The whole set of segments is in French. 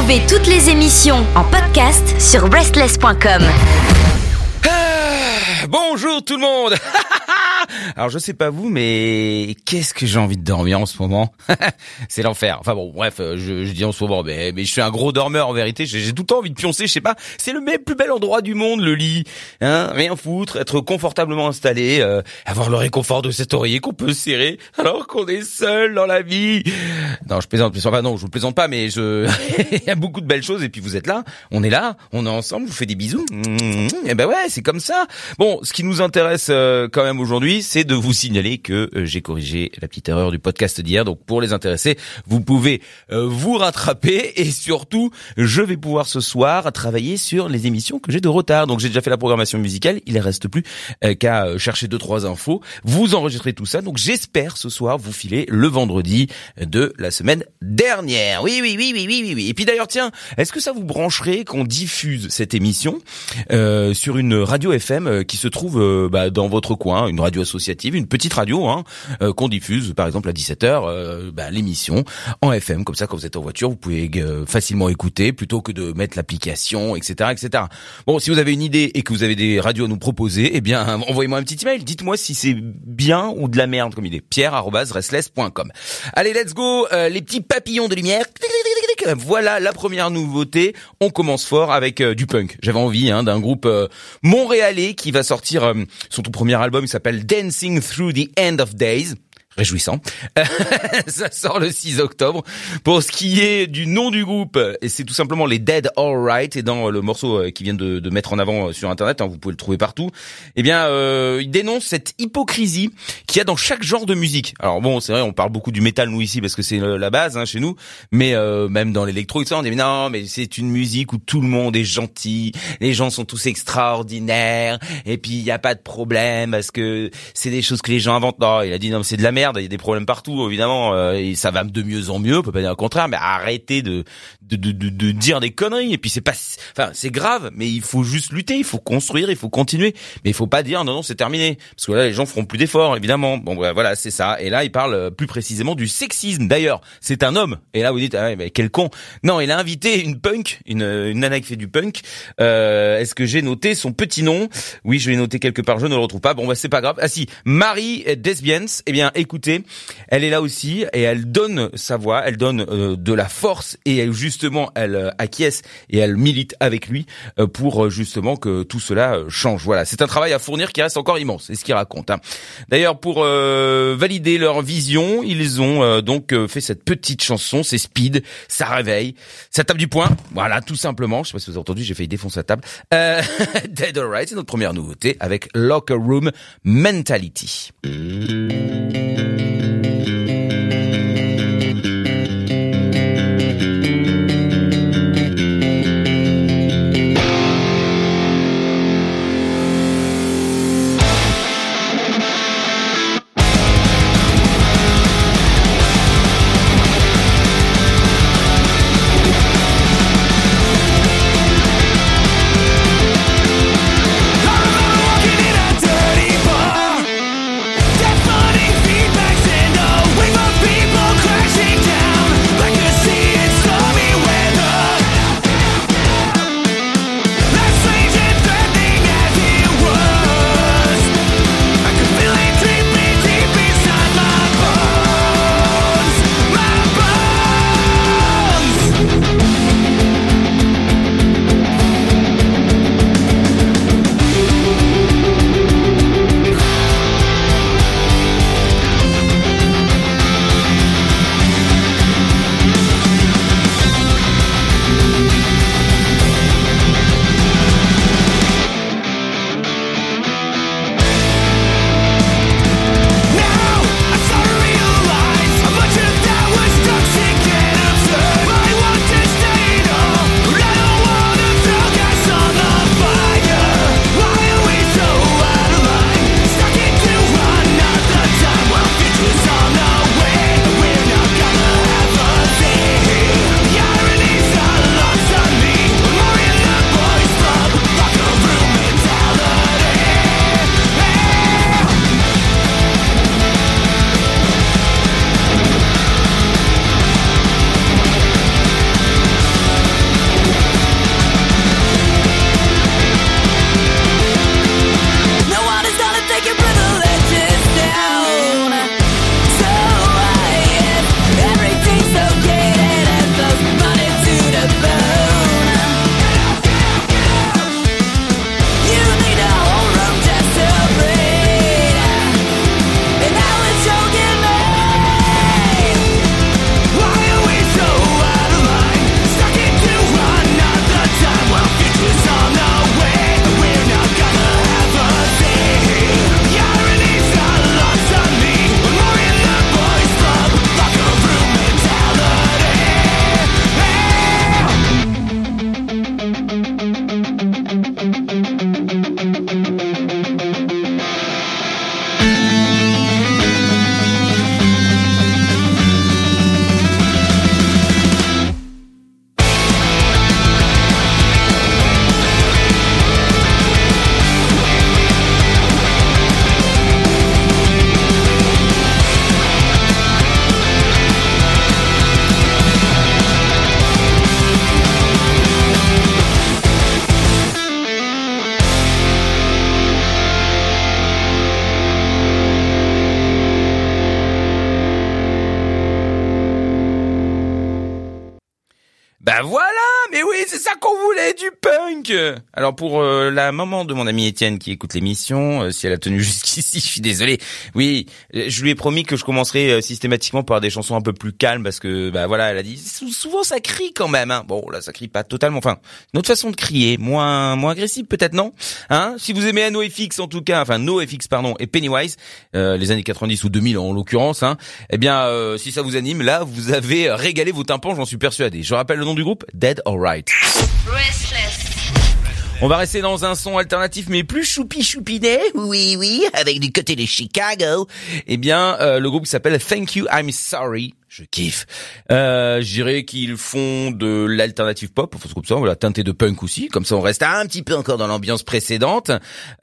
Retrouvez toutes les émissions en podcast sur breastless.com. Bonjour tout le monde Alors je sais pas vous, mais qu'est-ce que j'ai envie de dormir en ce moment? C'est l'enfer. Enfin bon, bref, euh, je, je, dis en ce moment, mais, mais je suis un gros dormeur en vérité. J'ai tout le temps envie de pioncer, je sais pas. C'est le plus bel endroit du monde, le lit. Hein Rien foutre, être confortablement installé, euh, avoir le réconfort de cet oreiller qu'on peut serrer alors qu'on est seul dans la vie. Non, je plaisante, mais enfin non, je vous plaisante pas, mais je, il y a beaucoup de belles choses et puis vous êtes là, on est là, on est ensemble, je vous fais des bisous. Et ben ouais, c'est comme ça. Bon, ce qui nous intéresse euh, quand même aujourd'hui, c'est de vous signaler que euh, j'ai corrigé la petite erreur du podcast d'hier. Donc pour les intéressés, vous pouvez euh, vous rattraper et surtout, je vais pouvoir ce soir travailler sur les émissions que j'ai de retard. Donc j'ai déjà fait la programmation musicale, il ne reste plus qu'à chercher deux trois infos. Vous enregistrez tout ça. Donc j'espère ce soir vous filer le vendredi de la semaine dernière. Oui oui oui oui oui oui. oui. Et puis d'ailleurs tiens, est-ce que ça vous brancherait qu'on diffuse cette émission euh, sur une radio FM qui se trouve bah, dans votre coin, une radio associative, une petite radio hein, euh, qu'on diffuse par exemple à 17h euh, bah, l'émission en FM comme ça quand vous êtes en voiture vous pouvez euh, facilement écouter plutôt que de mettre l'application etc etc. Bon si vous avez une idée et que vous avez des radios à nous proposer eh bien envoyez-moi un petit email dites-moi si c'est bien ou de la merde comme idée pierre@restless.com. Allez let's go les petits papillons de lumière voilà la première nouveauté. On commence fort avec du punk. J'avais envie hein, d'un groupe montréalais qui va sortir son tout premier album. Il s'appelle Dancing Through the End of Days réjouissant. ça sort le 6 octobre. Pour ce qui est du nom du groupe, c'est tout simplement les Dead Alright, et dans le morceau euh, qui vient de, mettre en avant euh, sur Internet, hein, vous pouvez le trouver partout, eh bien, euh, il dénonce cette hypocrisie qu'il y a dans chaque genre de musique. Alors bon, c'est vrai, on parle beaucoup du métal, nous, ici, parce que c'est la base hein, chez nous, mais euh, même dans l'électro, on dit, non, mais c'est une musique où tout le monde est gentil, les gens sont tous extraordinaires, et puis il n'y a pas de problème, parce que c'est des choses que les gens inventent. Non, il a dit, non, c'est de la merde il y a des problèmes partout, évidemment, euh, et ça va de mieux en mieux, on peut pas dire le contraire, mais arrêtez de de, de, de, dire des conneries. Et puis c'est pas, enfin c'est grave, mais il faut juste lutter, il faut construire, il faut continuer, mais il faut pas dire non non c'est terminé, parce que là les gens feront plus d'efforts, évidemment. Bon voilà c'est ça. Et là il parle euh, plus précisément du sexisme. D'ailleurs c'est un homme. Et là vous dites ah, mais quel con. Non il a invité une punk, une, une nana qui fait du punk. Euh, Est-ce que j'ai noté son petit nom? Oui je l'ai noté quelque part, je ne le retrouve pas. Bon bah c'est pas grave. Ah si Marie Desbiens. Eh bien elle est là aussi et elle donne sa voix, elle donne euh, de la force et elle justement elle euh, acquiesce et elle milite avec lui euh, pour justement que tout cela change. Voilà, c'est un travail à fournir qui reste encore immense, c'est ce qu'il raconte. Hein. D'ailleurs, pour valider leur vision, ils ont donc fait cette petite chanson, c'est Speed, ça réveille, ça tape du poing, voilà, tout simplement. Je sais pas si vous avez entendu, j'ai failli défoncer la table. Dead Alright, c'est notre première nouveauté avec Locker Room Mentality. Voilà, mais c'est ça qu'on voulait, du punk. Alors pour euh, la maman de mon ami Étienne qui écoute l'émission, euh, si elle a tenu jusqu'ici, je suis désolé. Oui, euh, je lui ai promis que je commencerai systématiquement par des chansons un peu plus calmes parce que bah voilà, elle a dit souvent ça crie quand même. Hein. Bon là, ça crie pas totalement. Enfin, notre façon de crier, moins moins agressive peut-être non? Hein? Si vous aimez NoFX en tout cas, enfin NoFX pardon et Pennywise, les années 90 ou 2000 en l'occurrence, hein, eh bien si ça vous anime, là vous avez régalé vos tympans, j'en suis persuadé. Je rappelle le nom du groupe, Dead or Restless. On va rester dans un son alternatif mais plus choupi choupinet, oui oui, avec du côté de Chicago. Eh bien, euh, le groupe s'appelle Thank You I'm Sorry. Je kiffe. Euh, je qu'ils font de l'alternative pop, enfin comme ça, voilà, teinté de punk aussi, comme ça on reste un petit peu encore dans l'ambiance précédente.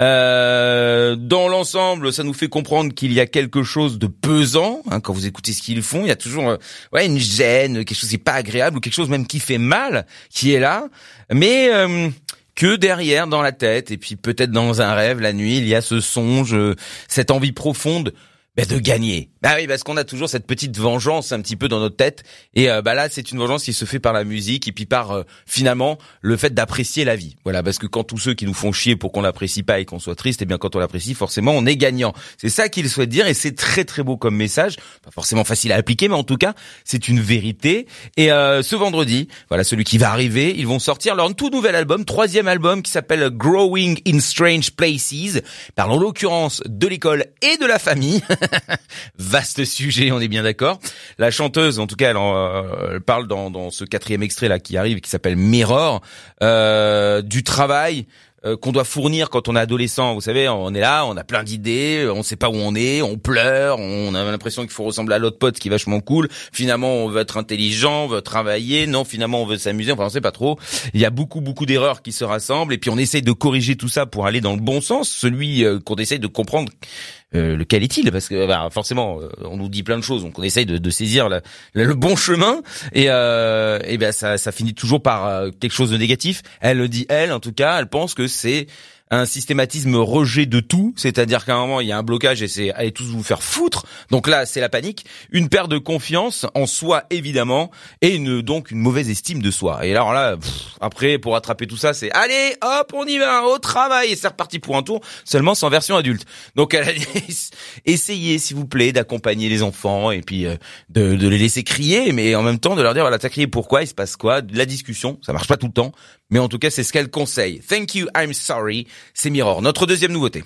Euh, dans l'ensemble, ça nous fait comprendre qu'il y a quelque chose de pesant hein, quand vous écoutez ce qu'ils font. Il y a toujours euh, ouais une gêne, quelque chose qui est pas agréable ou quelque chose même qui fait mal, qui est là. Mais euh, que derrière dans la tête et puis peut-être dans un rêve la nuit il y a ce songe euh, cette envie profonde bah, de gagner. Bah oui, parce qu'on a toujours cette petite vengeance un petit peu dans notre tête. Et euh, bah là, c'est une vengeance qui se fait par la musique et puis par euh, finalement le fait d'apprécier la vie. Voilà, parce que quand tous ceux qui nous font chier pour qu'on l'apprécie pas et qu'on soit triste, et eh bien quand on l'apprécie, forcément, on est gagnant. C'est ça qu'il souhaite dire et c'est très très beau comme message. Pas forcément facile à appliquer, mais en tout cas, c'est une vérité. Et euh, ce vendredi, voilà, celui qui va arriver, ils vont sortir leur tout nouvel album, troisième album qui s'appelle Growing in Strange Places. Parle en l'occurrence de l'école et de la famille. Vaste sujet, on est bien d'accord. La chanteuse, en tout cas, elle, euh, parle dans, dans, ce quatrième extrait là qui arrive, qui s'appelle Mirror, euh, du travail euh, qu'on doit fournir quand on est adolescent. Vous savez, on est là, on a plein d'idées, on sait pas où on est, on pleure, on a l'impression qu'il faut ressembler à l'autre pote qui est vachement cool. Finalement, on veut être intelligent, on veut travailler. Non, finalement, on veut s'amuser. Enfin, on sait pas trop. Il y a beaucoup, beaucoup d'erreurs qui se rassemblent et puis on essaye de corriger tout ça pour aller dans le bon sens, celui euh, qu'on essaye de comprendre lequel est-il? Parce que bah, forcément, on nous dit plein de choses, donc on essaye de, saisir le bon chemin, et, euh, et ben ça, ça finit toujours par quelque chose de négatif. Elle le dit, elle en tout cas, elle pense que c'est un systématisme rejet de tout, c'est-à-dire qu'à un moment il y a un blocage et c'est allez tous vous faire foutre. Donc là c'est la panique, une perte de confiance en soi évidemment et une donc une mauvaise estime de soi. Et alors là après pour rattraper tout ça c'est allez hop on y va au travail et c'est reparti pour un tour seulement sans version adulte. Donc essayez s'il vous plaît d'accompagner les enfants et puis euh, de, de, les laisser crier mais en même temps de leur dire voilà t'as crié pourquoi il se passe quoi? La discussion ça marche pas tout le temps mais en tout cas c'est ce qu'elle conseille. Thank you I'm sorry c'est Mirror. Notre deuxième nouveauté.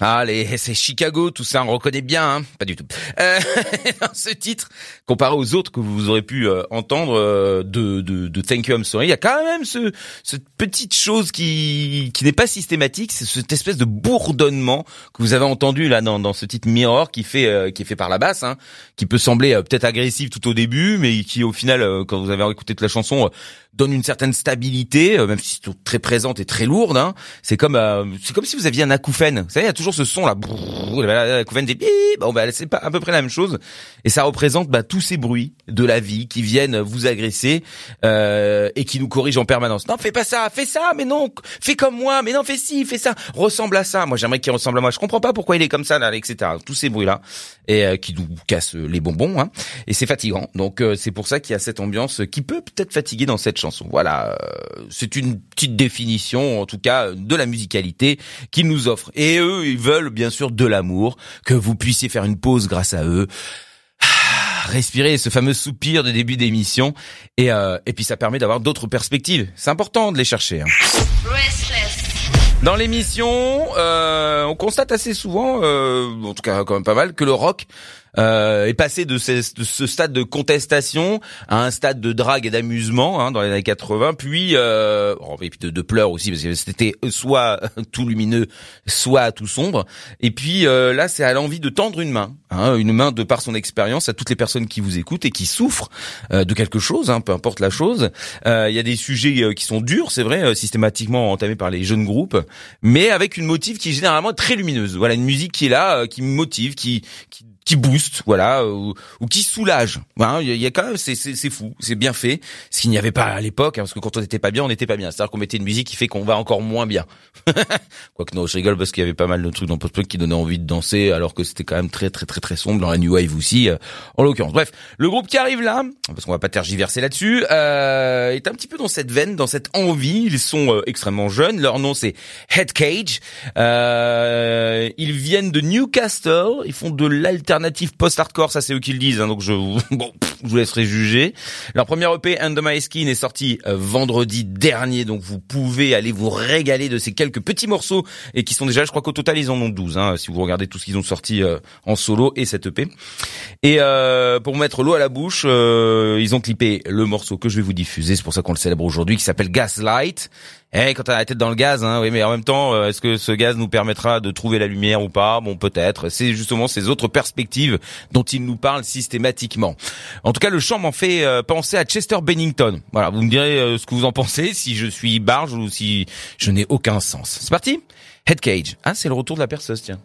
Allez, c'est Chicago, tout ça, on reconnaît bien, hein Pas du tout. Euh, ce titre, comparé aux autres que vous aurez pu euh, entendre euh, de, de, de, Thank You I'm Sorry, il y a quand même ce, cette petite chose qui, qui n'est pas systématique, c'est cette espèce de bourdonnement que vous avez entendu là dans, dans ce titre Mirror qui fait euh, qui est fait par la basse, hein, qui peut sembler peut-être agressif tout au début, mais qui au final, quand vous avez écouté toute la chanson, donne une certaine stabilité, même si c'est très présente et très lourde. Hein. C'est comme c'est comme si vous aviez un acouphène. Vous savez, il y a toujours ce son là, la couvaine des bon bah c'est pas à peu près la même chose et ça représente bah, tous ces bruits de la vie qui viennent vous agresser euh, et qui nous corrigent en permanence. Non, fais pas ça, fais ça, mais non, fais comme moi, mais non, fais ci, fais ça, ressemble à ça. Moi j'aimerais qu'il ressemble à moi. Je comprends pas pourquoi il est comme ça là, etc. Tous ces bruits là et euh, qui nous cassent les bonbons hein. et c'est fatigant. Donc euh, c'est pour ça qu'il y a cette ambiance qui peut peut-être fatiguer dans cette chanson. Voilà, euh, c'est une petite définition en tout cas de la musicalité qu'il nous offre. Et eux ils veulent bien sûr de l'amour, que vous puissiez faire une pause grâce à eux. Respirer ce fameux soupir de début d'émission et euh, et puis ça permet d'avoir d'autres perspectives. C'est important de les chercher. Hein. Dans l'émission, euh, on constate assez souvent, euh, en tout cas quand même pas mal, que le rock euh, est passé de ce, de ce, stade de contestation à un stade de drague et d'amusement hein, dans les années 80, puis euh, oh, et puis de, pleurs aussi parce que c'était soit tout lumineux, soit tout sombre. Et puis euh, là, c'est à l'envie de tendre une main, hein, une main de par son expérience à toutes les personnes qui vous écoutent et qui souffrent euh, de quelque chose, hein, peu importe la chose. Euh, il y a des sujets qui sont durs, c'est vrai, systématiquement entamés par les jeunes groupes, mais avec une motive qui est généralement très lumineuse. Voilà, une musique qui est là, qui motive, qui, qui qui booste, voilà, ou, ou qui soulage. Hein, il y, a quand même, c'est, c'est, fou, c'est bien fait. Ce qu'il n'y avait pas à l'époque, hein, parce que quand on n'était pas bien, on n'était pas bien. C'est-à-dire qu'on mettait une musique qui fait qu'on va encore moins bien. Quoique non, je rigole parce qu'il y avait pas mal de trucs dans post-punk qui donnaient envie de danser, alors que c'était quand même très très très très sombre dans la new wave aussi, euh, en l'occurrence. Bref, le groupe qui arrive là, parce qu'on va pas tergiverser là-dessus, euh, est un petit peu dans cette veine, dans cette envie. Ils sont euh, extrêmement jeunes. Leur nom c'est Head Cage. Euh, ils viennent de Newcastle. Ils font de l'alternative alternative post-hardcore, ça c'est eux qui le disent, hein, donc je bon, je vous laisserai juger. Leur premier EP Under My Skin est sorti euh, vendredi dernier, donc vous pouvez aller vous régaler de ces quelques petits morceaux et qui sont déjà, je crois qu'au total ils en ont 12, hein, si vous regardez tout ce qu'ils ont sorti euh, en solo et cette EP. Et euh, pour mettre l'eau à la bouche, ils ont clippé le morceau que je vais vous diffuser, c'est pour ça qu'on le célèbre aujourd'hui, qui s'appelle Gaslight. Eh, quand t'as la tête dans le gaz, hein, oui, mais en même temps, euh, est-ce que ce gaz nous permettra de trouver la lumière ou pas? Bon, peut-être. C'est justement ces autres perspectives dont il nous parle systématiquement. En tout cas, le chant m'en fait euh, penser à Chester Bennington. Voilà, vous me direz euh, ce que vous en pensez, si je suis barge ou si je n'ai aucun sens. C'est parti Head Cage. Ah, c'est le retour de la perceuse, tiens.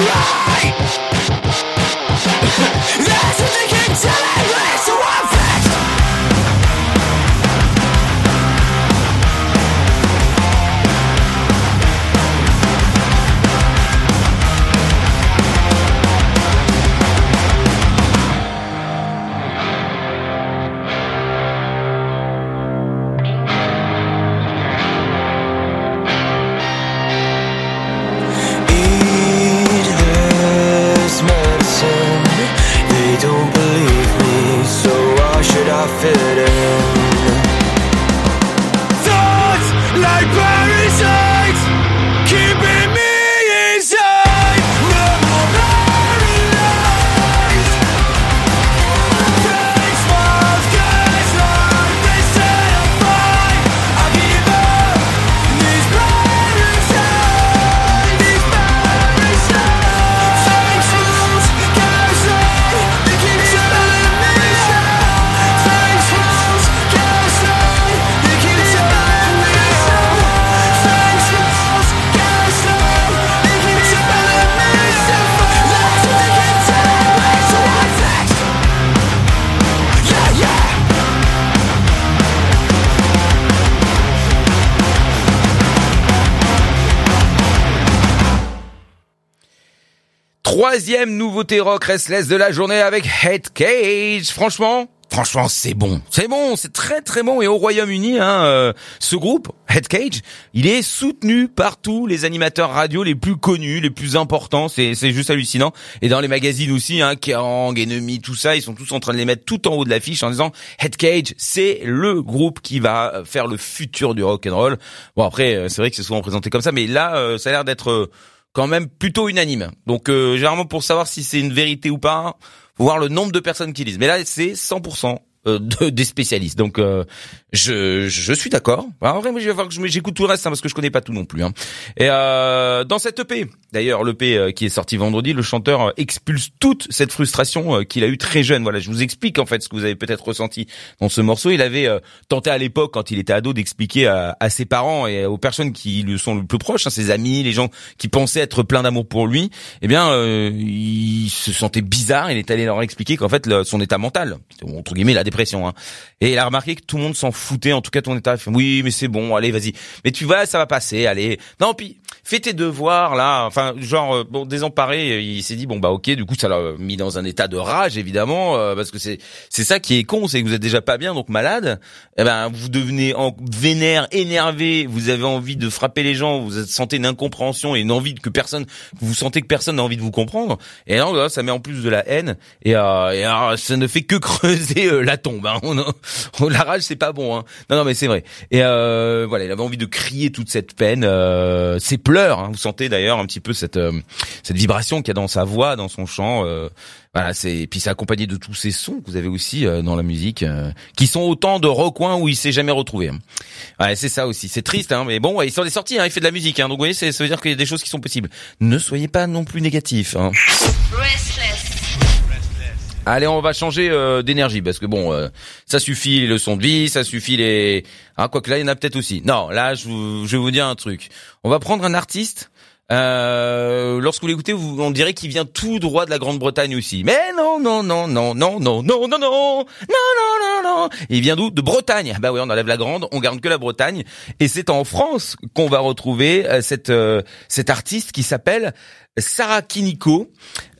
Right. Troisième nouveauté rock restless de la journée avec Head Cage. Franchement, Franchement, c'est bon, c'est bon, c'est très très bon. Et au Royaume-Uni, hein, euh, ce groupe Head Cage, il est soutenu par tous les animateurs radio les plus connus, les plus importants. C'est c'est juste hallucinant. Et dans les magazines aussi, hein, Kerrang, Enemy, tout ça, ils sont tous en train de les mettre tout en haut de l'affiche en disant Head Cage, c'est le groupe qui va faire le futur du rock and roll. Bon après, euh, c'est vrai que c'est souvent présenté comme ça, mais là, euh, ça a l'air d'être quand même plutôt unanime. Donc généralement pour savoir si c'est une vérité ou pas voir le nombre de personnes qui lisent. Mais là, c'est 100% euh, de, des spécialistes. Donc euh, je, je suis d'accord. En vrai, je vais voir que j'écoute tout le reste hein, parce que je connais pas tout non plus. Hein. Et euh, dans cette EP, d'ailleurs l'EP euh, qui est sorti vendredi, le chanteur expulse toute cette frustration qu'il a eu très jeune. Voilà, je vous explique en fait ce que vous avez peut-être ressenti dans ce morceau. Il avait tenté à l'époque, quand il était ado, d'expliquer à, à, ses parents et aux personnes qui lui sont le plus proches, hein, ses amis, les gens qui pensaient être pleins d'amour pour lui. Eh bien, il se sentait bizarre. Il est allé leur expliquer qu'en fait son état mental, entre guillemets, la Hein. Et il a remarqué que tout le monde s'en foutait, en tout cas ton état. Fait, oui, mais c'est bon, allez, vas-y. Mais tu vois, ça va passer, allez. Non, puis fais tes devoirs là. Enfin, genre euh, bon, désemparé, il s'est dit bon bah ok. Du coup, ça l'a mis dans un état de rage évidemment, euh, parce que c'est c'est ça qui est con, c'est que vous êtes déjà pas bien, donc malade. Eh ben, vous devenez en vénère, énervé. Vous avez envie de frapper les gens. Vous sentez une incompréhension et une envie que personne, vous sentez que personne n'a envie de vous comprendre. Et là, ça met en plus de la haine et, euh, et ça ne fait que creuser la tombe. Hein. La rage, c'est pas bon. Hein. Non, non, mais c'est vrai. Et euh, voilà, il avait envie de crier toute cette peine, euh, ses pleurs. Hein. Vous sentez d'ailleurs un petit peu cette euh, cette vibration qu'il y a dans sa voix, dans son chant. Euh, voilà, c'est puis c'est accompagné de tous ces sons que vous avez aussi euh, dans la musique, qui sont autant de recoins où il s'est jamais retrouvé. Hein. C'est ça aussi. C'est triste, hein, mais bon, ouais, il s'en est sorti. Il fait de la musique, donc vous voyez, ça veut dire qu'il y a des choses qui sont possibles. Ne soyez pas non plus négatifs. Hein. Allez, on va changer euh, d'énergie parce que bon, euh, ça suffit les leçons de vie, ça suffit les. Ah, quoi que là, il y en a peut-être aussi. Non, là, je, je, vais vous dire un truc. On va prendre un artiste. Euh, lorsque vous l'écoutez, vous, on dirait qu'il vient tout droit de la Grande-Bretagne aussi. Mais non, non, non, non, non, non, non, non, non, non, non, non, non. Il vient d'où De Bretagne. Bah oui, on enlève la Grande, on garde que la Bretagne. Et c'est en France qu'on va retrouver cette cet artiste qui s'appelle Sarah Kiniko.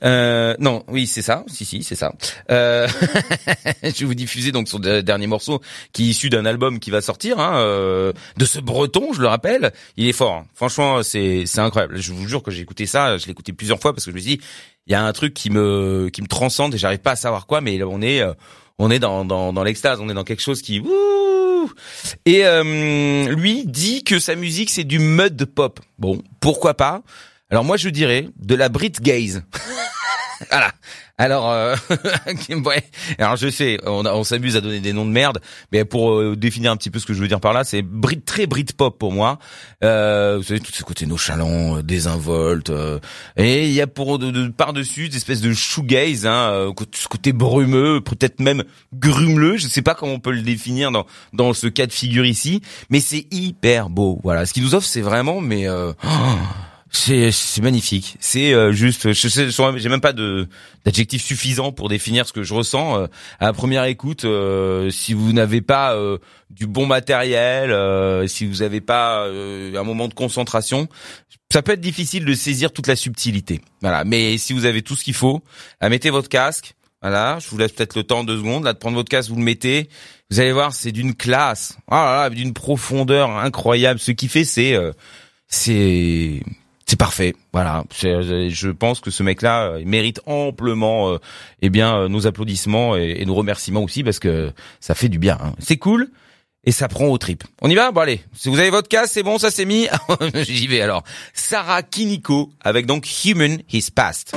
Euh, non, oui, c'est ça. Si, si, c'est ça. Euh, je vais vous diffuser donc son dernier morceau qui est issu d'un album qui va sortir hein, euh, de ce Breton, je le rappelle. Il est fort. Hein. Franchement, c'est c'est incroyable. Je vous jure que j'ai écouté ça. Je l'ai écouté plusieurs fois parce que je me dis, il y a un truc qui me qui me transcende et j'arrive pas à savoir quoi. Mais on est euh, on est dans dans, dans l'extase. On est dans quelque chose qui et euh, lui dit que sa musique c'est du mud pop. Bon, pourquoi pas? Alors moi je dirais de la Brit Gaze. voilà. Alors, euh, ouais. Alors je sais, on, s'amuse à donner des noms de merde, mais pour euh, définir un petit peu ce que je veux dire par là, c'est Brit très Brit pop pour moi. Euh, vous savez tout ce côté nonchalant, euh, désinvolte, euh, et il y a pour de, par dessus des espèces de shoegaze, hein, ce côté brumeux, peut-être même grumeleux. Je sais pas comment on peut le définir dans dans ce cas de figure ici, mais c'est hyper beau. Voilà, ce qui nous offre, c'est vraiment, mais oh, c'est magnifique. C'est euh, juste, je j'ai même pas de d'adjectif suffisant pour définir ce que je ressens euh, à la première écoute. Euh, si vous n'avez pas du bon matériel, si vous n'avez pas un moment de concentration, ça peut être difficile de saisir toute la subtilité. Voilà. Mais si vous avez tout ce qu'il faut, mettez votre casque. Voilà. Je vous laisse peut-être le temps deux secondes là de prendre votre casque, vous le mettez. Vous allez voir, c'est d'une classe, oh là là, d'une profondeur incroyable. Ce qui fait, c'est c'est c'est parfait. Voilà, je pense que ce mec-là euh, mérite amplement, euh, eh bien, euh, nos applaudissements et, nos remerciements aussi parce que ça fait du bien. Hein. C'est cool et ça prend au trip. On y va? Bon allez, si vous avez votre cas, c'est bon, ça c'est mis. J'y vais alors. Sarah Kiniko avec donc Human His Past.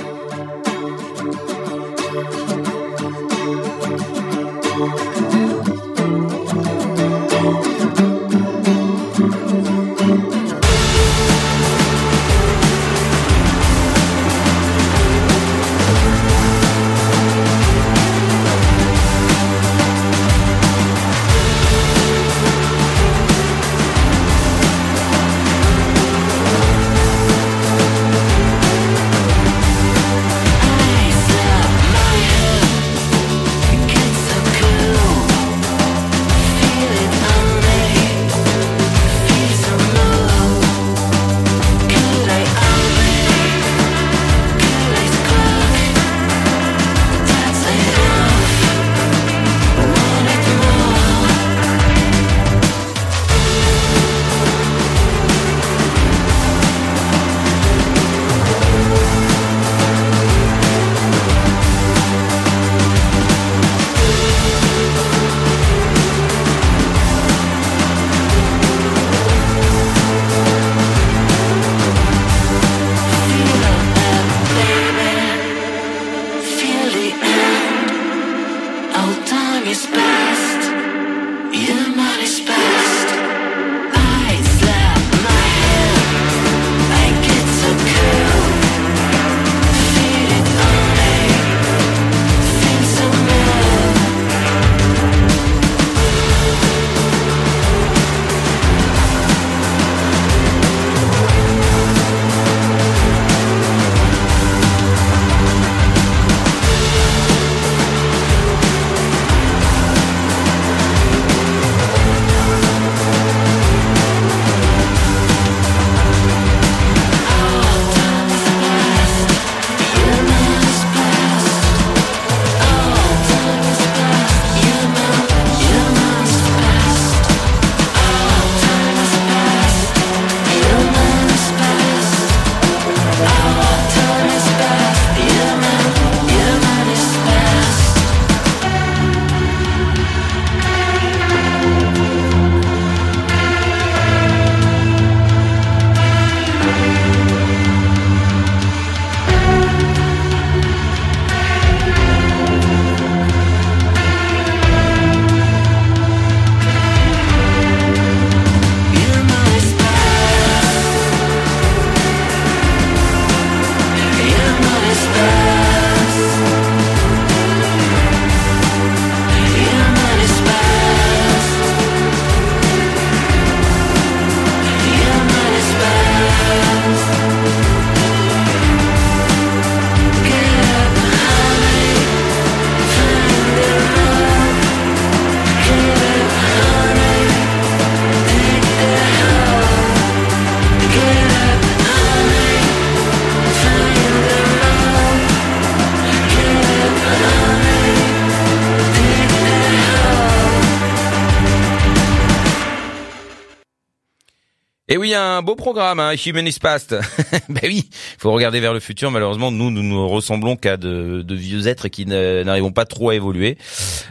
Un beau programme, hein, Humanist Past. ben oui, faut regarder vers le futur. Malheureusement, nous, nous ne ressemblons qu'à de, de, vieux êtres qui n'arrivons pas trop à évoluer.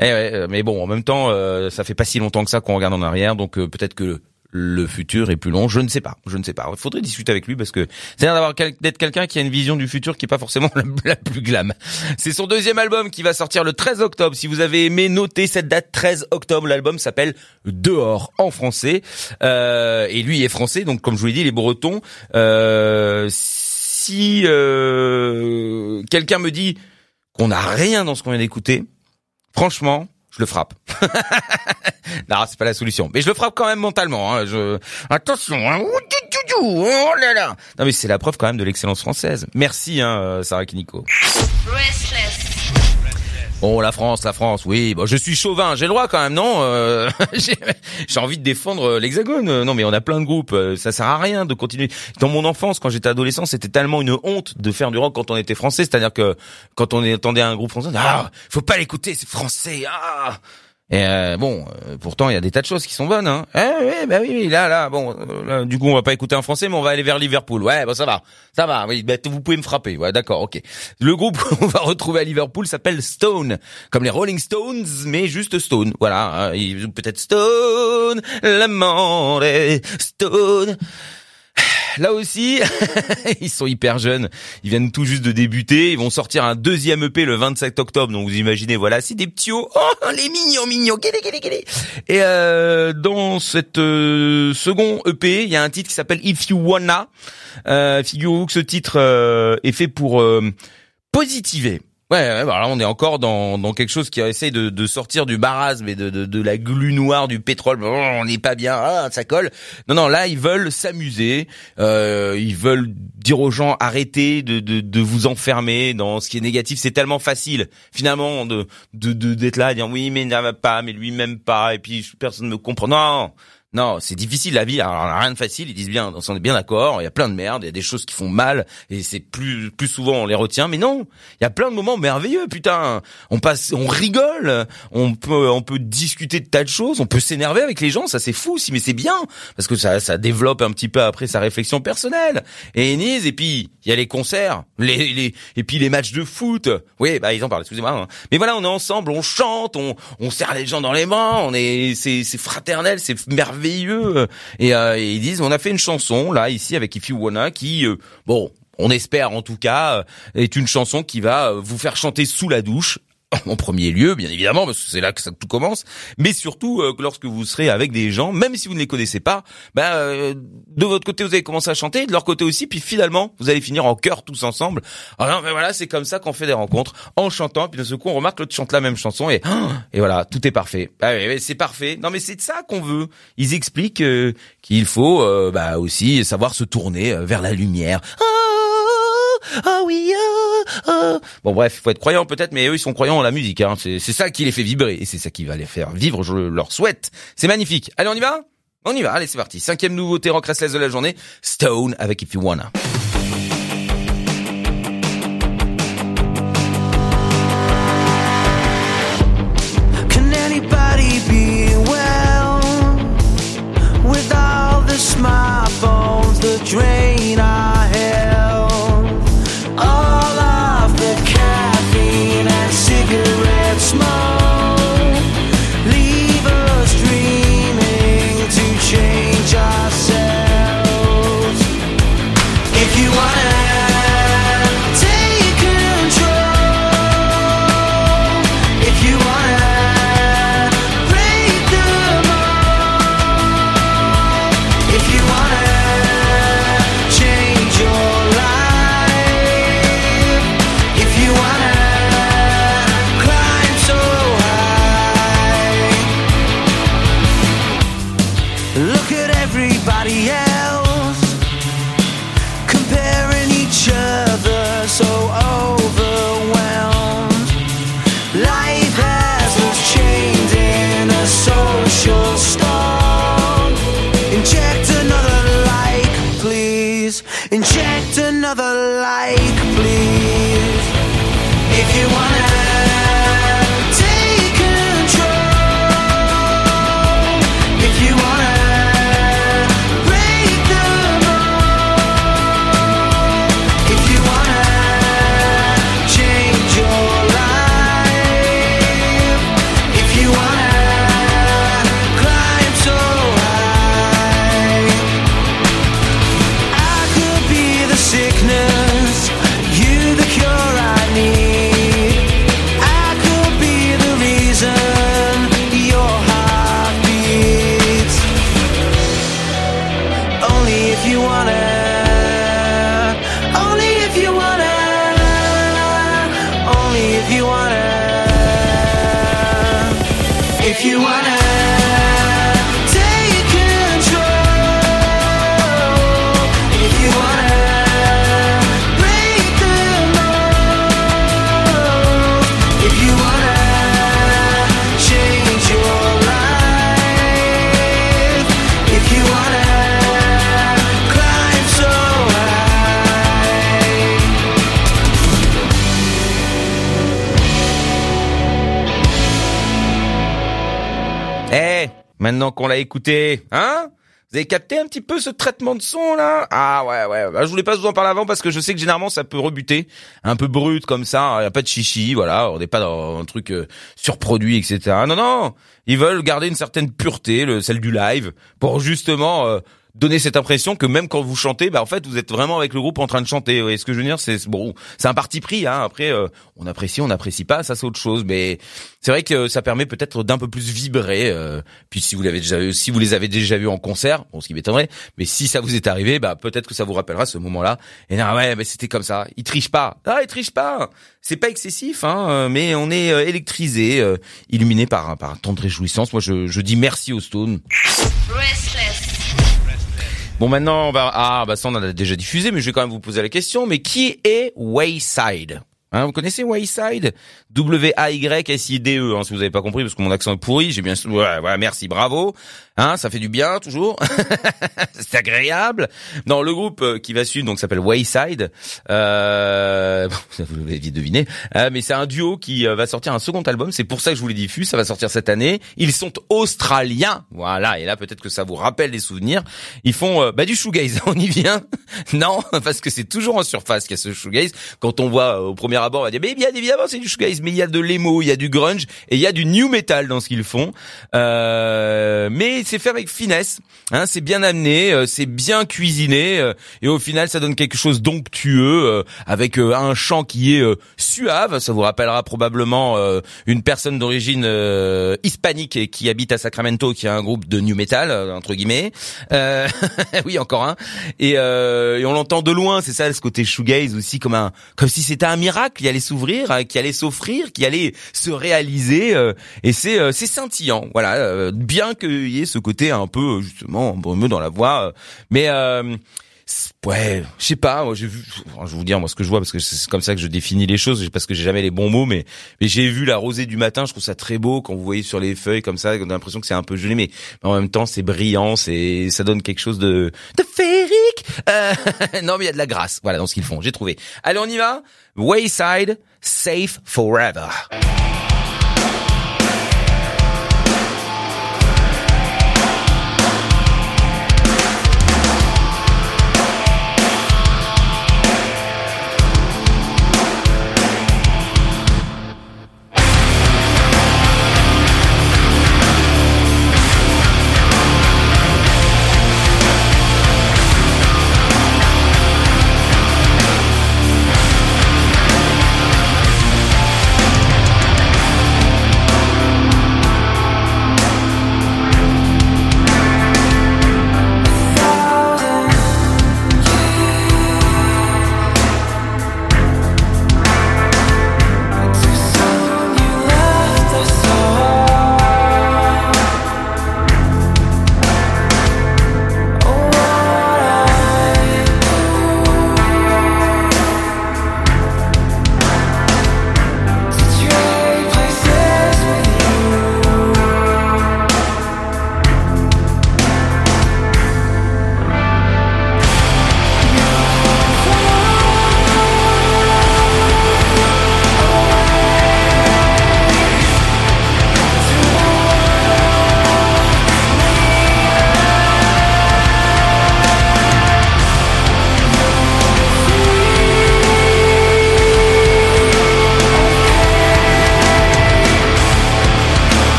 Eh ouais, mais bon, en même temps, euh, ça fait pas si longtemps que ça qu'on regarde en arrière, donc euh, peut-être que le futur est plus long, je ne sais pas, je ne sais pas. Il faudrait discuter avec lui parce que c'est d'avoir d'être quelqu'un qui a une vision du futur qui est pas forcément la, plus glam. C'est son deuxième album qui va sortir le 13 octobre. Si vous avez aimé noter cette date 13 octobre, l'album s'appelle Dehors en français euh, et lui est français donc comme je vous l'ai dit, il est breton. Euh, si euh, quelqu'un me dit qu'on n'a rien dans ce qu'on vient d'écouter, franchement, je le frappe. non, c'est pas la solution. Mais je le frappe quand même mentalement. Hein. Je... Attention. Hein. Oh là là. Non mais c'est la preuve quand même de l'excellence française. Merci, hein, Sarah Kiniko. Bon, la France, la France, oui. Bon, je suis chauvin, j'ai le droit quand même, non euh, J'ai envie de défendre l'Hexagone. Non, mais on a plein de groupes. Ça sert à rien de continuer. Dans mon enfance, quand j'étais adolescent, c'était tellement une honte de faire du rock quand on était français. C'est-à-dire que quand on entendait un groupe français, ah, faut pas l'écouter, c'est français. Ah. Et euh, bon, euh, pourtant il y a des tas de choses qui sont bonnes. Hein. Eh, oui, bah oui, là, là, bon, euh, du coup on va pas écouter un français, mais on va aller vers Liverpool. Ouais, bon ça va, ça va. Oui, bah, vous pouvez me frapper. Ouais, d'accord, ok. Le groupe qu'on va retrouver à Liverpool s'appelle Stone, comme les Rolling Stones, mais juste Stone. Voilà, hein. peut-être Stone, l'amant Stone là aussi, ils sont hyper jeunes. Ils viennent tout juste de débuter. Ils vont sortir un deuxième EP le 27 octobre. Donc vous imaginez, voilà, c'est des petits Oh, les mignons, mignons. Et euh, dans cette euh, second EP, il y a un titre qui s'appelle If You Wanna. Euh, Figurez-vous que ce titre euh, est fait pour euh, positiver. Ouais, ouais bah on est encore dans, dans quelque chose qui essaye de, de sortir du marasme et de, de, de la glu noire du pétrole. on n'est pas bien, ah, ça colle. Non, non, là ils veulent s'amuser. Euh, ils veulent dire aux gens arrêtez de, de, vous enfermer dans ce qui est négatif. C'est tellement facile finalement de d'être là, à dire oui mais il va pas, mais lui même pas, et puis personne ne me comprend. Non, non, c'est difficile la vie. Alors rien de facile. Ils disent bien, on est bien d'accord. Il y a plein de merde, il y a des choses qui font mal et c'est plus plus souvent on les retient. Mais non, il y a plein de moments merveilleux. Putain, on passe, on rigole, on peut on peut discuter de tas de choses, on peut s'énerver avec les gens. Ça c'est fou, si mais c'est bien parce que ça ça développe un petit peu après sa réflexion personnelle. Et Enise, et puis il y a les concerts, les, les et puis les matchs de foot. Oui, bah ils en parlent. Excusez-moi. Hein. Mais voilà, on est ensemble, on chante, on on serre les gens dans les mains, on est c'est c'est fraternel, c'est merveilleux Et, euh, ils disent, on a fait une chanson là ici avec If You Wanna qui, euh, bon, on espère en tout cas, euh, est une chanson qui va vous faire chanter sous la douche en premier lieu, bien évidemment, parce que c'est là que ça tout commence, mais surtout euh, lorsque vous serez avec des gens, même si vous ne les connaissez pas, ben euh, de votre côté vous allez commencer à chanter, de leur côté aussi, puis finalement vous allez finir en chœur tous ensemble. Alors ben voilà, c'est comme ça qu'on fait des rencontres, en chantant, puis de ce coup on remarque que l'autre chante la même chanson et et voilà, tout est parfait. Ah, c'est parfait. Non mais c'est de ça qu'on veut. Ils expliquent euh, qu'il faut bah, aussi savoir se tourner vers la lumière. Ah, ah oui, ah, ah. Bon bref, faut être croyant peut-être, mais eux ils sont croyants en la musique. Hein. C'est ça qui les fait vibrer et c'est ça qui va les faire vivre. Je leur souhaite. C'est magnifique. Allez, on y va? On y va. Allez, c'est parti. Cinquième nouveauté rock restless de la journée. Stone avec If You Wanna. smile. you want it. Only if you want. Only if you want. If you want it. Maintenant qu'on l'a écouté, hein? Vous avez capté un petit peu ce traitement de son là? Ah ouais ouais. Bah, je voulais pas vous en parler avant parce que je sais que généralement ça peut rebuter, un peu brut comme ça. Y a pas de chichi, voilà. On n'est pas dans un truc euh, surproduit, etc. Non non, ils veulent garder une certaine pureté, le, celle du live, pour justement euh, donner cette impression que même quand vous chantez, bah en fait vous êtes vraiment avec le groupe en train de chanter. Vous voyez ce que je veux dire? C'est bon, c'est un parti pris. Hein. Après, euh, on apprécie, on n'apprécie pas, ça c'est autre chose. Mais c'est vrai que ça permet peut-être d'un peu plus vibrer. euh, puis si vous l'avez déjà, vu- si vous les avez déjà vus en concert, bon, ce qui m'étonnerait, mais si ça vous est arrivé, bah peut-être que ça vous rappellera ce moment-là. Et non, ouais, mais c'était comme ça. Ils trichent pas. Ah, ils trichent pas. C'est pas excessif, hein, euh, mais on est euh, électrisé, euh, illuminé par par tant de réjouissance. Moi, je, je dis merci aux Stones. Bon, maintenant, on va... Ah, bah ça, on en a déjà diffusé, mais je vais quand même vous poser la question. Mais qui est Wayside? Hein, vous connaissez Wayside? W-A-Y-S-I-D-E, hein, si vous avez pas compris, parce que mon accent est pourri. J'ai bien... Ouais, ouais, merci, bravo. Hein, ça fait du bien, toujours. C'est agréable. Non, le groupe euh, qui va suivre, donc, s'appelle Wayside. Euh... bon, vous l'avez deviné. Euh, mais c'est un duo qui euh, va sortir un second album. C'est pour ça que je vous les diffuse. Ça va sortir cette année. Ils sont australiens. Voilà. Et là, peut-être que ça vous rappelle des souvenirs. Ils font euh, bah, du shoegaze. On y vient Non, parce que c'est toujours en surface qu'il y a ce shoegaze. Quand on voit au premier abord, on va dire mais bien évidemment c'est du shoegaze, mais il y a de l'emo, il y a du grunge et il y a du new metal dans ce qu'ils font. Mais c'est fait avec finesse. Hein, c'est bien amené, euh, c'est bien cuisiné euh, et au final ça donne quelque chose d'onctueux euh, avec euh, un chant qui est euh, suave. Ça vous rappellera probablement euh, une personne d'origine hispanique et qui habite à Sacramento, qui a un groupe de new metal entre guillemets. Oui, encore un. Et, et on l'entend de loin. C'est ça, ce côté shoegaze aussi, comme un, comme si c'était un miracle qui allait s'ouvrir, euh, qui allait s'offrir, qui allait se réaliser. et c'est, c'est scintillant. Voilà, bien qu'il y ait ce côté un peu justement brumeux dans la voix, euh, mais euh, Ouais, je sais pas. J'ai vu. je vais vous dire moi ce que je vois parce que c'est comme ça que je définis les choses. Parce que j'ai jamais les bons mots, mais mais j'ai vu la rosée du matin. Je trouve ça très beau quand vous voyez sur les feuilles comme ça. On a l'impression que c'est un peu gelé, mais, mais en même temps c'est brillant. C'est ça donne quelque chose de de féerique. Euh, non, mais il y a de la grâce. Voilà dans ce qu'ils font. J'ai trouvé. Allez, on y va. Wayside, safe forever.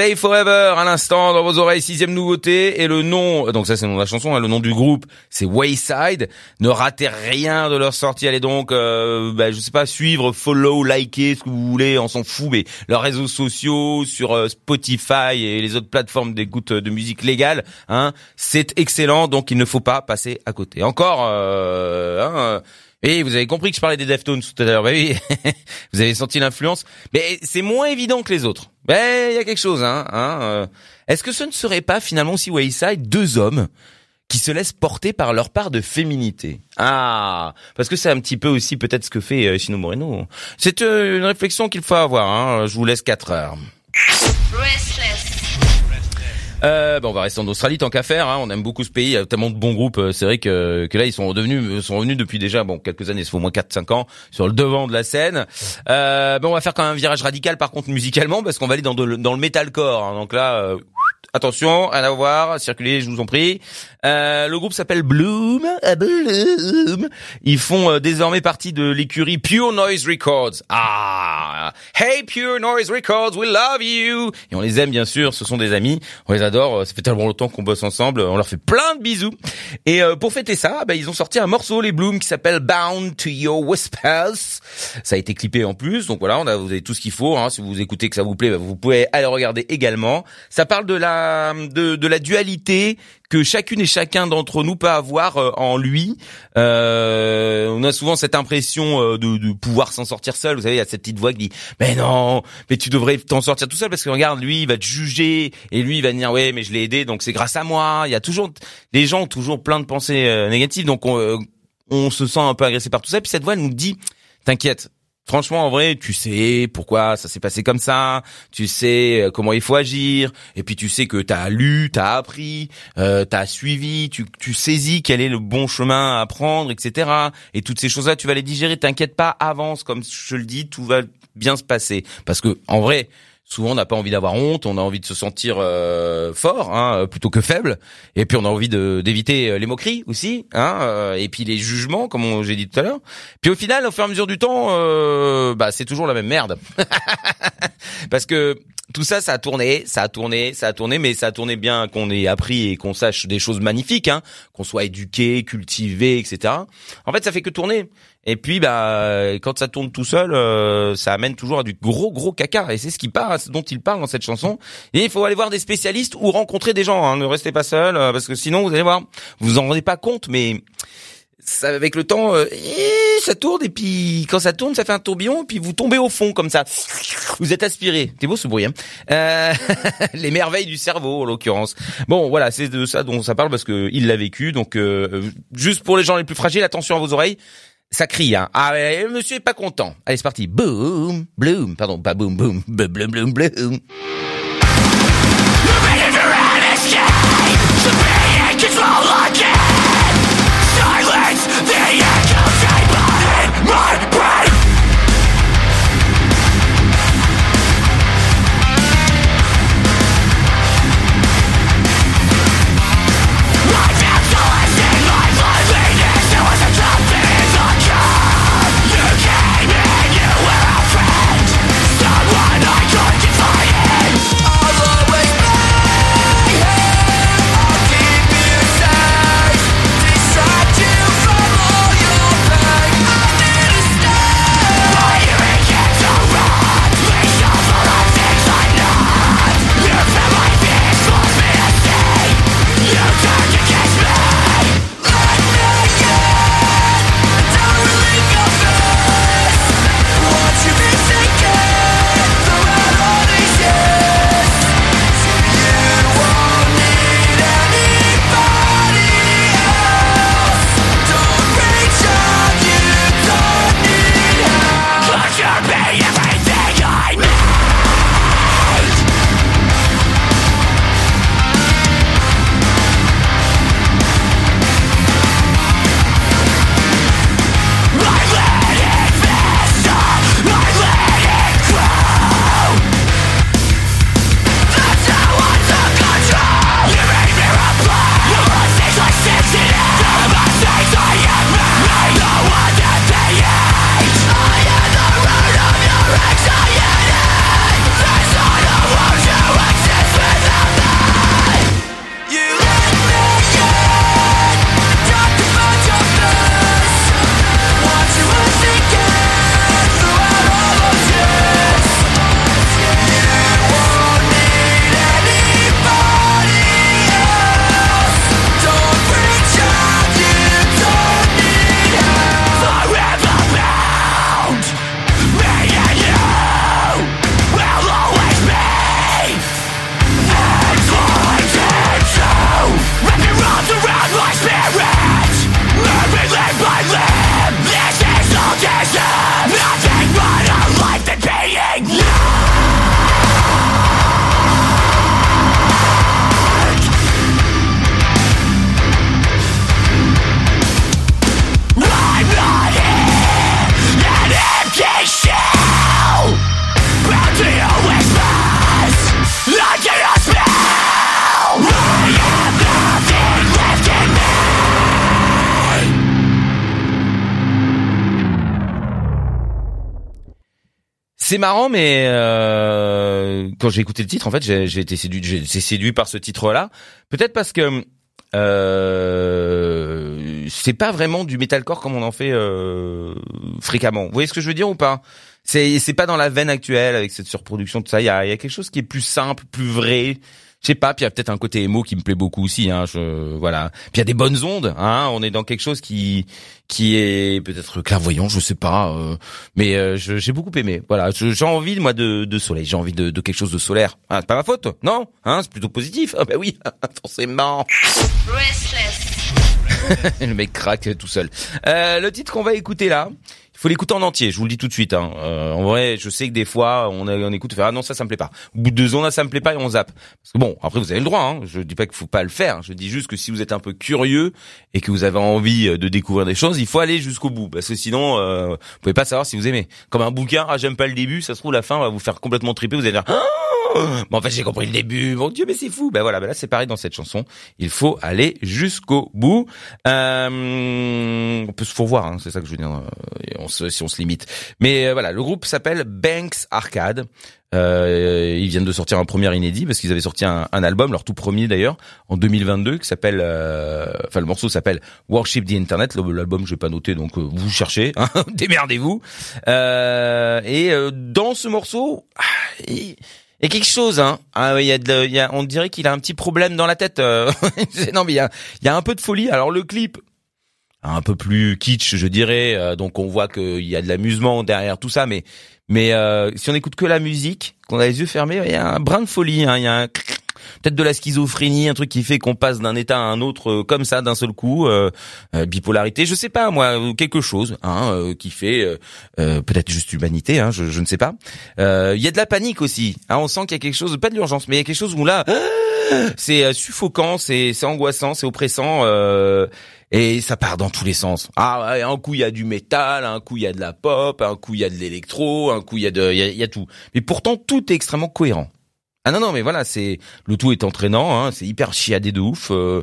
Save Forever à l'instant dans vos oreilles, sixième nouveauté et le nom, donc ça c'est le nom de la chanson, hein, le nom du groupe c'est Wayside. Ne ratez rien de leur sortie, allez donc, euh, bah, je sais pas, suivre, follow, liker, ce que vous voulez, on s'en fout, mais leurs réseaux sociaux sur euh, Spotify et les autres plateformes d'écoute de musique légale, hein, c'est excellent, donc il ne faut pas passer à côté. Encore, euh, hein, euh, vous avez compris que je parlais des Deftones tout à l'heure. Bah oui, vous avez senti l'influence. Mais c'est moins évident que les autres. Ben il y a quelque chose, hein. hein euh. Est-ce que ce ne serait pas finalement si Wayside deux hommes qui se laissent porter par leur part de féminité? Ah, parce que c'est un petit peu aussi peut-être ce que fait euh, Moreno. C'est euh, une réflexion qu'il faut avoir. Hein. Je vous laisse quatre heures. Euh, bon, on va rester en Australie tant qu'à faire. Hein. On aime beaucoup ce pays. Il y a tellement de bons groupes. Euh, c'est vrai que, que là, ils sont devenus, sont revenus depuis déjà bon quelques années, il faut au moins 4-5 ans sur le devant de la scène. Euh, on va faire quand même un virage radical par contre musicalement parce qu'on va aller dans, de, dans le metalcore. Hein. Donc là, euh, attention, rien à voir, circulez, je vous en prie. Euh, le groupe s'appelle Bloom. Ah, Bloom. Ils font euh, désormais partie de l'écurie Pure Noise Records. Ah, hey Pure Noise Records, we love you. Et on les aime bien sûr, ce sont des amis. On les adore. Ça fait tellement longtemps qu'on bosse ensemble. On leur fait plein de bisous. Et euh, pour fêter ça, bah, ils ont sorti un morceau les Bloom qui s'appelle Bound to Your Whispers. Ça a été clippé en plus, donc voilà, on a, vous avez tout ce qu'il faut. Hein. Si vous écoutez que ça vous plaît, bah, vous pouvez aller regarder également. Ça parle de la de, de la dualité que chacune et chacun d'entre nous peut avoir euh, en lui. Euh, on a souvent cette impression euh, de, de pouvoir s'en sortir seul. Vous savez, il y a cette petite voix qui dit "Mais non, mais tu devrais t'en sortir tout seul parce que regarde, lui, il va te juger et lui, il va dire ouais, mais je l'ai aidé, donc c'est grâce à moi." Il y a toujours les gens ont toujours plein de pensées euh, négatives, donc on, euh, on se sent un peu agressé par tout ça. Puis cette voix, nous dit "T'inquiète, Franchement, en vrai, tu sais pourquoi ça s'est passé comme ça, tu sais euh, comment il faut agir, et puis tu sais que t'as lu, t'as appris, euh, t'as suivi, tu, tu saisis quel est le bon chemin à prendre, etc. Et toutes ces choses-là, tu vas les digérer. T'inquiète pas, avance, comme je le dis, tout va bien se passer. Parce que en vrai, souvent on n'a pas envie d'avoir honte, on a envie de se sentir euh, fort hein, plutôt que faible, et puis on a envie d'éviter euh, les moqueries aussi, hein, euh, et puis les jugements comme j'ai dit tout à l'heure. Puis au final, au fur et à mesure du temps, euh, bah c'est toujours la même merde, parce que tout ça, ça a tourné, ça a tourné, ça a tourné, mais ça a tourné bien qu'on ait appris et qu'on sache des choses magnifiques, hein, qu'on soit éduqué, cultivé, etc. En fait, ça fait que tourner. Et puis, bah, quand ça tourne tout seul, euh, ça amène toujours à du gros gros caca. Et c'est ce qui parle, dont il parle dans cette chanson. Et il faut aller voir des spécialistes ou rencontrer des gens. Hein. Ne restez pas seul, euh, parce que sinon, vous allez voir, vous vous en rendez pas compte, mais avec le temps, euh, ça tourne et puis quand ça tourne, ça fait un tourbillon et puis vous tombez au fond comme ça. Vous êtes aspiré. C'est beau ce bruit. Hein Euh, les merveilles du cerveau en l'occurrence. Bon, voilà, c'est de ça dont ça parle parce que il l'a vécu. Donc, euh, juste pour les gens les plus fragiles, attention à vos oreilles. Ça crie, hein. Ah, monsieur est pas content. Allez, c'est parti. Boom, bloom, pardon, pas boom, boom, blum, blum, blum, C'est marrant, mais euh, quand j'ai écouté le titre, en fait, j'ai été séduit, j'ai séduit par ce titre-là. Peut-être parce que euh, c'est pas vraiment du metalcore comme on en fait euh, fréquemment. Vous voyez ce que je veux dire ou pas? C'est pas dans la veine actuelle avec cette surproduction tout ça. Il y a, y a quelque chose qui est plus simple, plus vrai. Je sais pas, puis il y a peut-être un côté émo qui me plaît beaucoup aussi. Hein, je, voilà. Puis il y a des bonnes ondes. Hein, on est dans quelque chose qui qui est peut-être clairvoyant, je sais pas. euh, mais euh, j'ai beaucoup aimé. Voilà, j'ai envie moi de, de soleil. J'ai envie de, de quelque chose de solaire. Ah, c'est pas ma faute, non Hein, c'est plutôt positif. Ah bah oui, forcément. le mec craque tout seul. Euh, le titre qu'on va écouter là, faut l'écouter en entier. Je vous le dis tout de suite. Hein. Euh, en vrai, je sais que des fois, on, on écoute, on fait ah non ça, ça me plaît pas. Au bout de deux ans, là, ça me plaît pas et on zappe. Parce que bon, après vous avez le droit. Hein. Je dis pas qu'il faut pas le faire. Je dis juste que si vous êtes un peu curieux et que vous avez envie de découvrir des choses, il faut aller jusqu'au bout. Parce que sinon, euh, vous pouvez pas savoir si vous aimez. Comme un bouquin, ah j'aime pas le début, ça se trouve la fin va vous faire complètement triper. Vous allez dire ah Bon, en fait, j'ai compris le début. Mon Dieu, mais c'est fou. Ben voilà, ben là, c'est pareil dans cette chanson. Il faut aller jusqu'au bout. Euh, on peut se fourvoir, hein, c'est ça que je veux dire. euh, on se, si on se limite. Mais euh, voilà, le groupe s'appelle Banks Arcade. Euh, ils viennent de sortir un premier inédit parce qu'ils avaient sorti un, un album, leur tout premier d'ailleurs, en 2022, qui s'appelle, euh, enfin le morceau s'appelle Worship the Internet. L'album je vais pas noter, donc euh, vous cherchez, hein, démerdez-vous. Euh, et euh, dans ce morceau, ah, il y quelque chose, hein. Ah, il y a de, il y a, on dirait qu'il a un petit problème dans la tête. euh. non, mais il y a, il y a un peu de folie. Alors le clip, un peu plus kitsch, je dirais. euh, donc on voit qu'il y a de l'amusement derrière tout ça, mais mais euh, si on écoute que la musique, qu'on a les yeux fermés, il y a un brin de folie. hein, Il y a un peut-être de la schizophrénie, un truc qui fait qu'on passe d'un état à un autre euh, comme ça d'un seul coup, euh, euh, bipolarité, je sais pas moi, ou quelque chose hein, euh, qui fait euh, euh, peut-être juste humanité, hein, je, je ne sais pas. Euh, Il y a de la panique aussi. hein, on sent qu'il y a quelque chose, pas de l'urgence, mais il y a quelque chose où là, c'est euh, suffocant, c'est angoissant, c'est oppressant. euh, et ça part dans tous les sens. Ah, un coup il y a du métal, un coup il y a de la pop, un coup il y a de l'électro, un coup il y a de, il y y a tout. Mais pourtant tout est extrêmement cohérent. Ah non non mais voilà c'est le tout est entraînant, hein, c'est hyper chiadé de ouf. euh,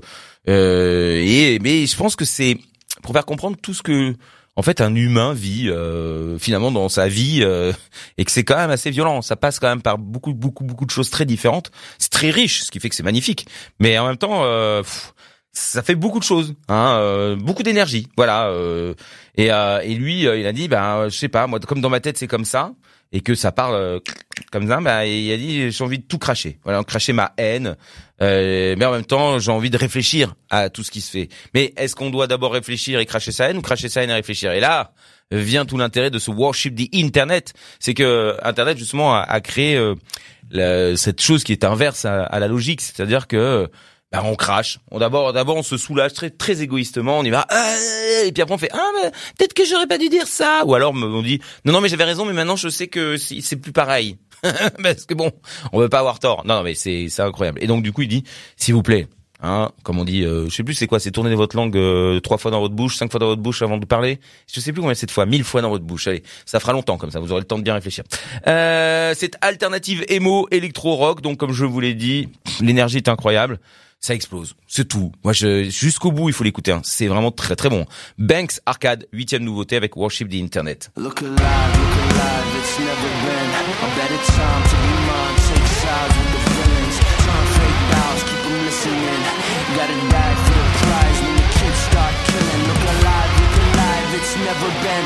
euh, et mais je pense que c'est pour faire comprendre tout ce que en fait un humain vit euh, finalement dans sa vie euh, et que c'est quand même assez violent. Ça passe quand même par beaucoup beaucoup beaucoup de choses très différentes. C'est très riche, ce qui fait que c'est magnifique. Mais en même temps. Euh, ça fait beaucoup de choses, hein, euh, beaucoup d'énergie, voilà. euh, et, euh, et lui, euh, il a dit, ben, je sais pas, moi, comme dans ma tête c'est comme ça, et que ça parle euh, comme ça, ben, il a dit, j'ai envie de tout cracher, voilà, cracher ma haine, euh, mais en même temps, j'ai envie de réfléchir à tout ce qui se fait. Mais est-ce qu'on doit d'abord réfléchir et cracher sa haine, ou cracher sa haine et réfléchir? Et là vient tout l'intérêt de ce worship the internet, c'est que Internet justement a, créé euh, cette chose qui est inverse à la logique, c'est-à-dire que bah, on crache. On d'abord, d'abord, on se soulage très, très égoïstement. On y va, Ah et puis après on fait, ah, mais peut-être que j'aurais pas dû dire ça. Ou alors on dit, non, non, mais j'avais raison, mais maintenant je sais que c'est plus pareil. Parce que bon, on veut pas avoir tort. Non, non, mais c'est, c'est incroyable. Et donc du coup, il dit, s'il vous plaît, hein, comme on dit, euh, je sais plus c'est quoi, c'est tourner votre langue euh, trois fois dans votre bouche, cinq fois dans votre bouche avant de parler. Je sais plus combien c'est de fois, mille fois dans votre bouche. Allez, ça fera longtemps comme ça, vous aurez le temps de bien réfléchir. Euh, cette alternative émo électro rock, donc comme je vous l'ai dit, l'énergie est incroyable. Ça explose, c'est tout. Moi, jusqu'au bout, il faut l'écouter. hein. C'est vraiment très très bon. Banks Arcade, huitième nouveauté avec Worship the Internet. Look alive, look alive, it's never time to be. Take sides with the keep listening. For prize when the kids start killing. Look alive, look alive, it's never been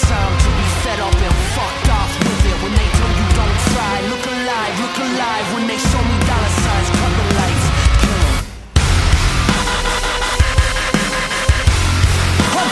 time to be fed up and fucked off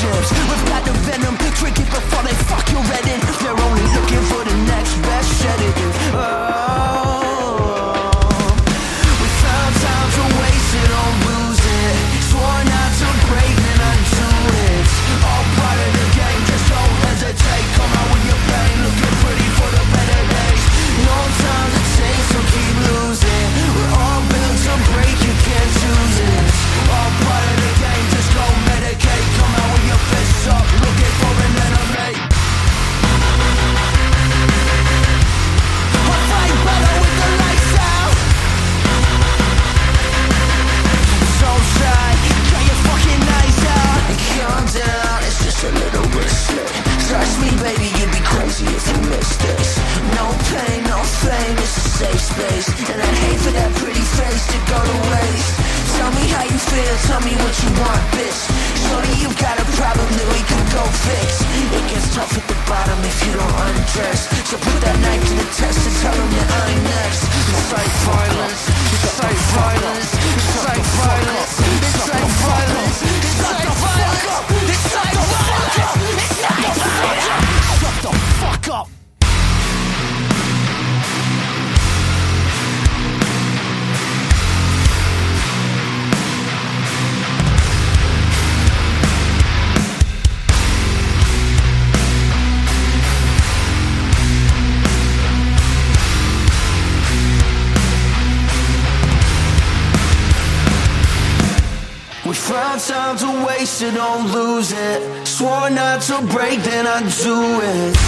germs. We've got the venom, drink it before they fuck your head in. They're only looking do it.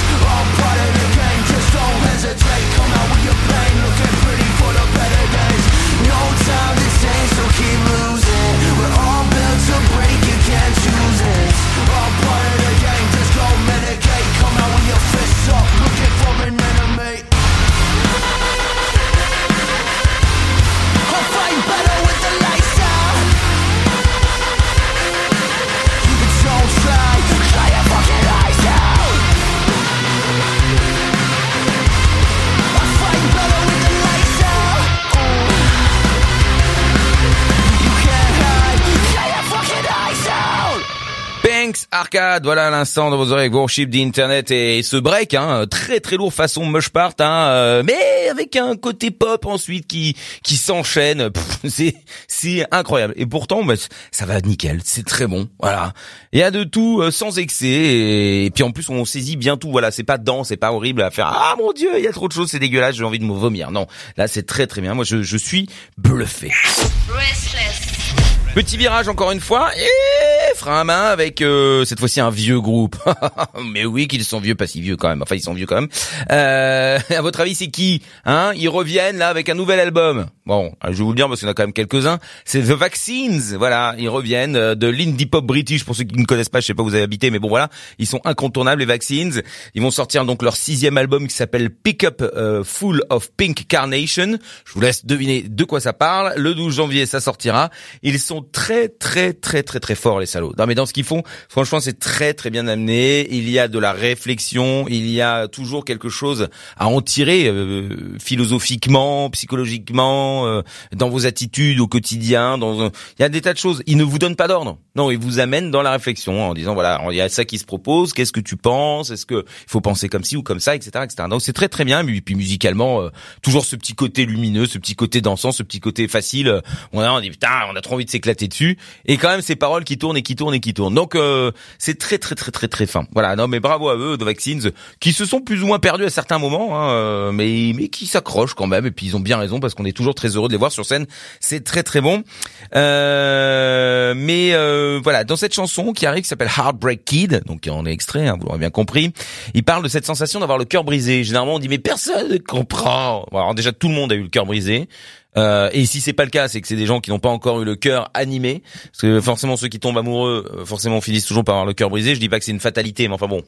Voilà à l'instant dans vos oreilles Worship d'Internet et ce break, hein, très très lourd façon Mush Part, hein, euh, mais avec un côté pop ensuite qui qui s'enchaîne, c'est c'est incroyable et pourtant bah, ça va nickel, c'est très bon, voilà. Il y a de tout euh, sans excès et, puis en plus on saisit bien tout, voilà, c'est pas dedans, c'est pas horrible à faire. Ah mon dieu, il y a trop de choses, c'est dégueulasse, j'ai envie de me vomir. Non, là c'est très très bien. Moi je je suis bluffé. Petit virage encore une fois et frein à main avec euh, cette fois-ci un vieux groupe. Mais oui qu'ils sont vieux, pas si vieux quand même. Enfin ils sont vieux quand même. Euh, à votre avis c'est qui Hein? Ils reviennent là avec un nouvel album. Bon, je vais vous le dire parce qu'il y en a quand même quelques-uns. C'est The Vaccines. Voilà, ils reviennent euh, de l'indie pop british pour ceux qui ne connaissent pas. Je sais pas où vous avez habité, mais bon voilà, ils sont incontournables les Vaccines. Ils vont sortir donc leur sixième album qui s'appelle Pick Up euh, Full of Pink Carnation. Je vous laisse deviner de quoi ça parle. Le 12 janvier ça sortira. Ils sont très très très très très forts les salauds. Non mais dans ce qu'ils font, franchement c'est très très bien amené. Il y a de la réflexion, il y a toujours quelque chose à en tirer euh, philosophiquement, psychologiquement, euh, dans vos attitudes au quotidien. Dans il y a des tas de choses. Ils ne vous donnent pas d'ordre. Non, ils vous amènent dans la réflexion en disant voilà, il y a ça qui se propose. Qu'est-ce que tu penses Est-ce que il faut penser comme ci ou comme ça, etc., etc. Donc c'est très très bien. Et puis musicalement, euh, toujours ce petit côté lumineux, ce petit côté dansant, ce petit côté facile. Euh, On a on dit putain, on a trop envie de s'éclater dessus. Et quand même ces paroles qui tournent et qui tournent et qui tournent. Donc euh, c'est très très très très très fin. Voilà. Non mais bravo à eux, The Vaccines, qui se sont plus ou moins perdus à certains moments, hein, mais mais qui s'accrochent quand même. Et puis ils ont bien raison parce qu'on est toujours très heureux de les voir sur scène. C'est très très bon. Euh, mais euh, voilà, dans cette chanson qui arrive, qui s'appelle Heartbreak Kid, donc on est extrait, hein, vous l'aurez bien compris. Il parle de cette sensation d'avoir le cœur brisé. Généralement, on dit mais personne ne comprend. Alors déjà tout le monde a eu le cœur brisé. Euh, et si c'est pas le cas, c'est que c'est des gens qui n'ont pas encore eu le cœur animé, parce que forcément ceux qui tombent amoureux, euh, forcément finissent toujours par avoir le cœur brisé. Je dis pas que c'est une fatalité, mais enfin bon,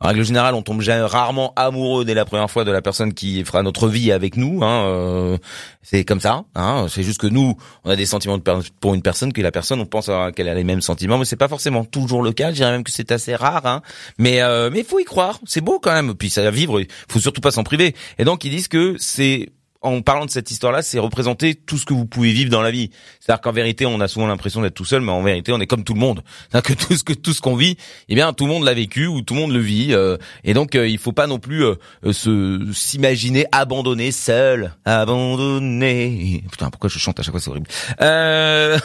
en règle générale, on tombe rarement amoureux dès la première fois de la personne qui fera notre vie avec nous. Hein, euh, c'est comme ça. Hein, c'est juste que nous, on a des sentiments pour une personne que la personne, on pense qu'elle a les mêmes sentiments, mais c'est pas forcément toujours le cas. Je dirais même que c'est assez rare. Hein, mais euh, mais faut y croire. C'est beau quand même. Puis ça va vivre. Faut surtout pas s'en priver. Et donc ils disent que c'est en parlant de cette histoire-là, c'est représenter tout ce que vous pouvez vivre dans la vie. C'est-à-dire qu'en vérité, on a souvent l'impression d'être tout seul, mais en vérité, on est comme tout le monde. C'est-à-dire que tout ce que tout ce qu'on vit, eh bien, tout le monde l'a vécu ou tout le monde le vit. euh, et donc, euh, il faut pas non plus euh, euh, se s'imaginer abandonné, seul, abandonné. Putain, pourquoi je chante à chaque fois, c'est horrible. Euh...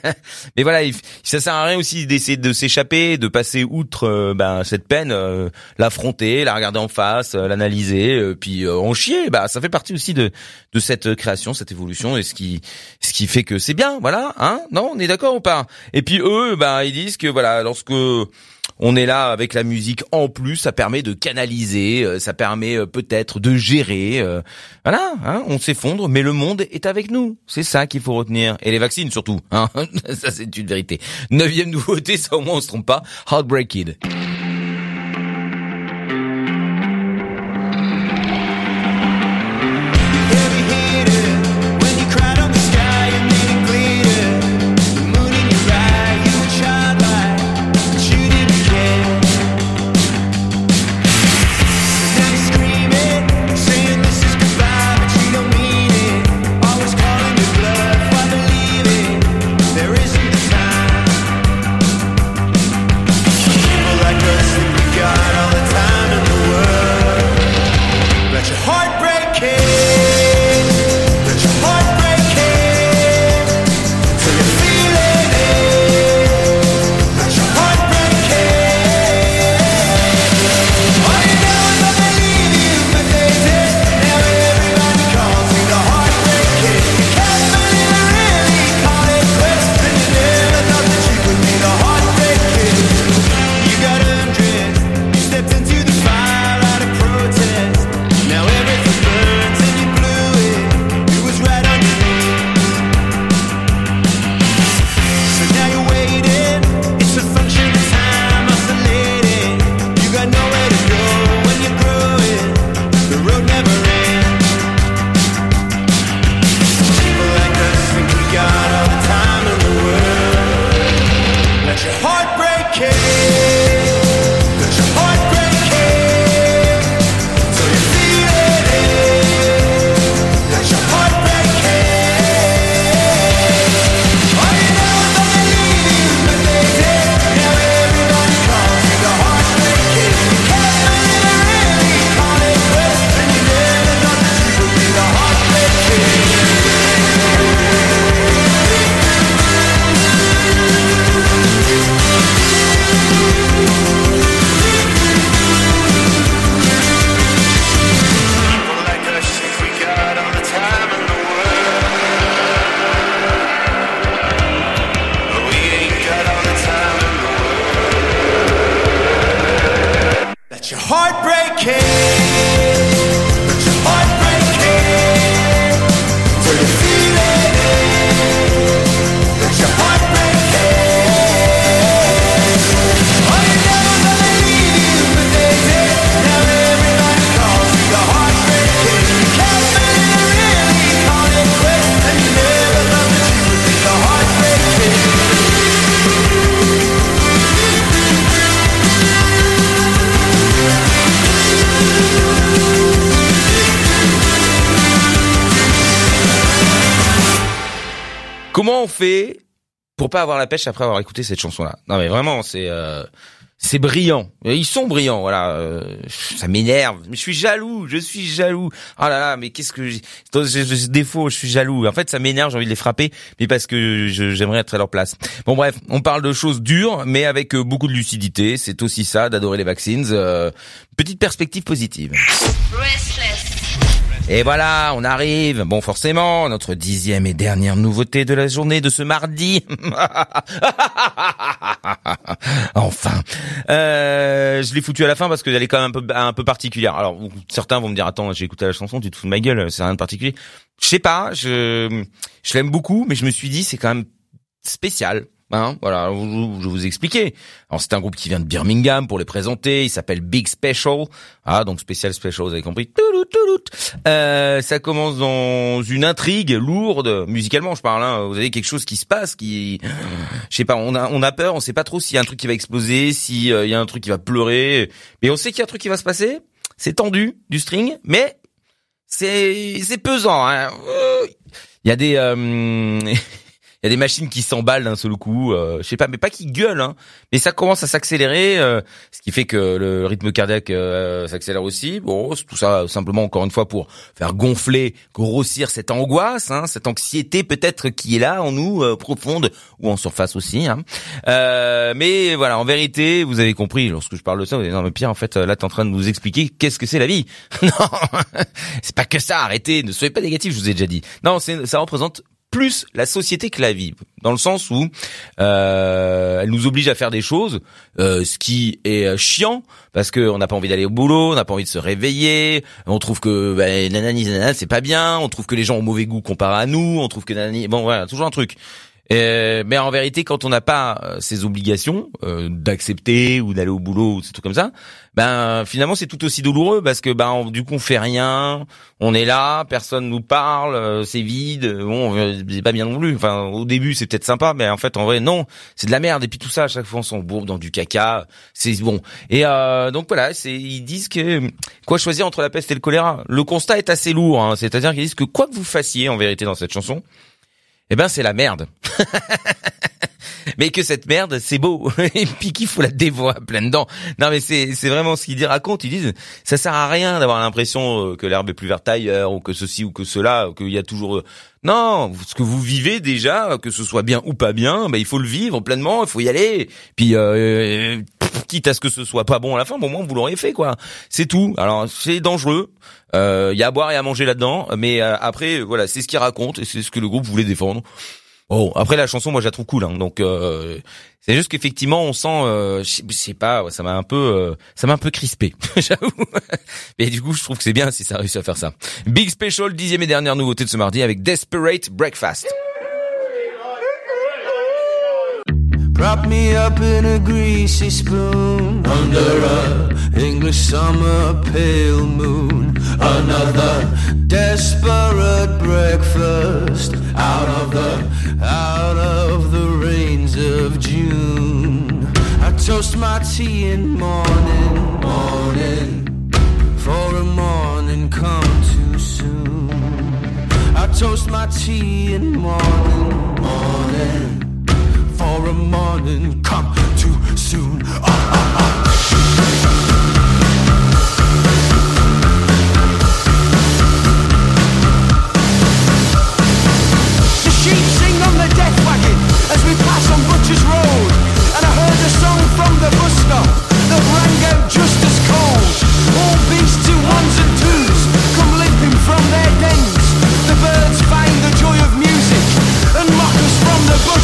mais voilà, il- ça sert à rien aussi d'essayer de s'échapper, de passer outre ben, cette peine, l'affronter, la regarder en face, l'analyser, puis en chier. Bah, ça fait partie aussi de de cette création, cette évolution, et ce qui ce qui fait que c'est bien, voilà, hein Non, on est d'accord ou pas? Et puis eux, bah, ils disent que voilà, lorsque on est là avec la musique en plus, ça permet de canaliser, euh, ça permet euh, peut-être de gérer. euh, voilà, hein, on s'effondre, mais le monde est avec nous. C'est ça qu'il faut retenir. Et les vaccins surtout. Hein ça c'est une vérité. Neuvième nouveauté, ça au moins on se trompe pas. Heartbreak Kid. Pas avoir la pêche après avoir écouté cette chanson-là Non mais vraiment, c'est euh, c'est brillant. Ils sont brillants, voilà. Euh, ça m'énerve. Je suis jaloux, je suis jaloux. Oh là là, mais qu'est-ce que j'ai défaut, je suis jaloux. En fait, ça m'énerve, j'ai envie de les frapper, mais parce que j'aimerais être à leur place. Bon bref, on parle de choses dures, mais avec euh, beaucoup de lucidité. C'est aussi ça, d'adorer les vaccines. petite perspective positive. Et voilà, on arrive. Bon, forcément, notre dixième et dernière nouveauté de la journée de ce mardi. enfin, euh, je l'ai foutu à la fin parce qu'elle est quand même un peu, un peu particulière. Alors, certains vont me dire, attends, j'ai écouté la chanson, tu te fous de ma gueule, c'est rien de particulier. Je sais pas, je, je l'aime beaucoup, mais je me suis dit, c'est quand même spécial. Hein, voilà, je vous expliquer. Alors c'est un groupe qui vient de Birmingham pour les présenter. Il s'appelle Big Special. Ah donc spécial special, vous avez compris. Euh, ça commence dans une intrigue lourde musicalement, je parle. Hein. Vous avez quelque chose qui se passe, qui, je sais pas, on a on a peur, on sait pas trop s'il y a un truc qui va exploser, s'il euh, y a un truc qui va pleurer, mais on sait qu'il y a un truc qui va se passer. C'est tendu du string, mais c'est c'est pesant. Hein. Il y a des euh, y a des machines qui s'emballent d'un seul coup, euh, je sais pas, mais pas qui gueulent, hein, mais ça commence à s'accélérer, euh, ce qui fait que le rythme cardiaque euh, s'accélère aussi. Bon, tout ça simplement encore une fois pour faire gonfler, grossir cette angoisse, hein, cette anxiété peut-être qui est là en nous, profonde ou en surface aussi. Hein. mais voilà, en vérité, vous avez compris, lorsque je parle de ça, vous allez dire, non mais Pierre, en fait, là, t'es en train de nous expliquer qu'est-ce que c'est la vie. non, c'est pas que ça, arrêtez, ne soyez pas négatifs, je vous ai déjà dit. Non, ça représente plus la société que la vie, dans le sens où euh, elle nous oblige à faire des choses, euh, ce qui est euh, chiant parce qu'on n'a pas envie d'aller au boulot, on n'a pas envie de se réveiller, on trouve que ben, nanani nanana c'est pas bien, on trouve que les gens ont mauvais goût comparé à nous, on trouve que nanani bon voilà toujours un truc. Euh, mais en vérité, quand on n'a pas euh, ces obligations euh, d'accepter ou d'aller au boulot ou ces trucs comme ça, ben finalement c'est tout aussi douloureux parce que ben du coup on fait rien, on est là, personne nous parle, euh, c'est vide, bon c'est pas bien non plus. Enfin au début c'est peut-être sympa, mais en fait en vrai non, c'est de la merde et puis tout ça à chaque fois on s'en bourbe dans du caca, c'est bon. Et donc voilà, ils disent que quoi choisir entre la peste et le choléra? Le constat est assez lourd, hein, c'est-à-dire qu'ils disent que quoi que vous fassiez en vérité dans cette chanson eh ben c'est la merde. mais que cette merde, c'est beau. Et puis qu'il faut la dévoiler plein dedans. Non mais c'est c'est vraiment ce qu'ils racontent. Ils disent ça sert à rien d'avoir l'impression euh, que l'herbe est plus verte ailleurs ou que ceci ou que cela, qu'il y a toujours. Euh, non, ce que vous vivez déjà, que ce soit bien ou pas bien, ben il faut le vivre pleinement. Il faut y aller. Puis euh, quitte à ce que ce soit pas bon à la fin, bon, au moins vous l'aurez fait quoi. C'est tout. Alors c'est dangereux. Il euh, y a à boire et à manger là-dedans, mais après voilà, c'est ce qu'il raconte et c'est ce que le groupe voulait défendre. Bon, après la chanson, moi je la trouve cool, hein, donc euh, c'est juste qu'effectivement on sent, euh, je sais pas, ça m'a un peu, ça m'a un peu crispé, j'avoue. Mais du coup, je trouve que c'est bien si ça a réussi à faire ça. Big Special, dixième et dernière nouveauté de ce mardi avec Desperate Breakfast. Prop me up in a greasy spoon under a English summer pale moon. Another desperate breakfast out of the out of the rains of June. I toast my tea in morning, morning, for a morning come too soon. I toast my tea in morning, morning, for a morning come too soon. Ah, ah, ah. The sheep sing on the death wagon as we pass on Butcher's Road. And I heard a song from the bus stop that rang out just as cold. All beasts to ones and twos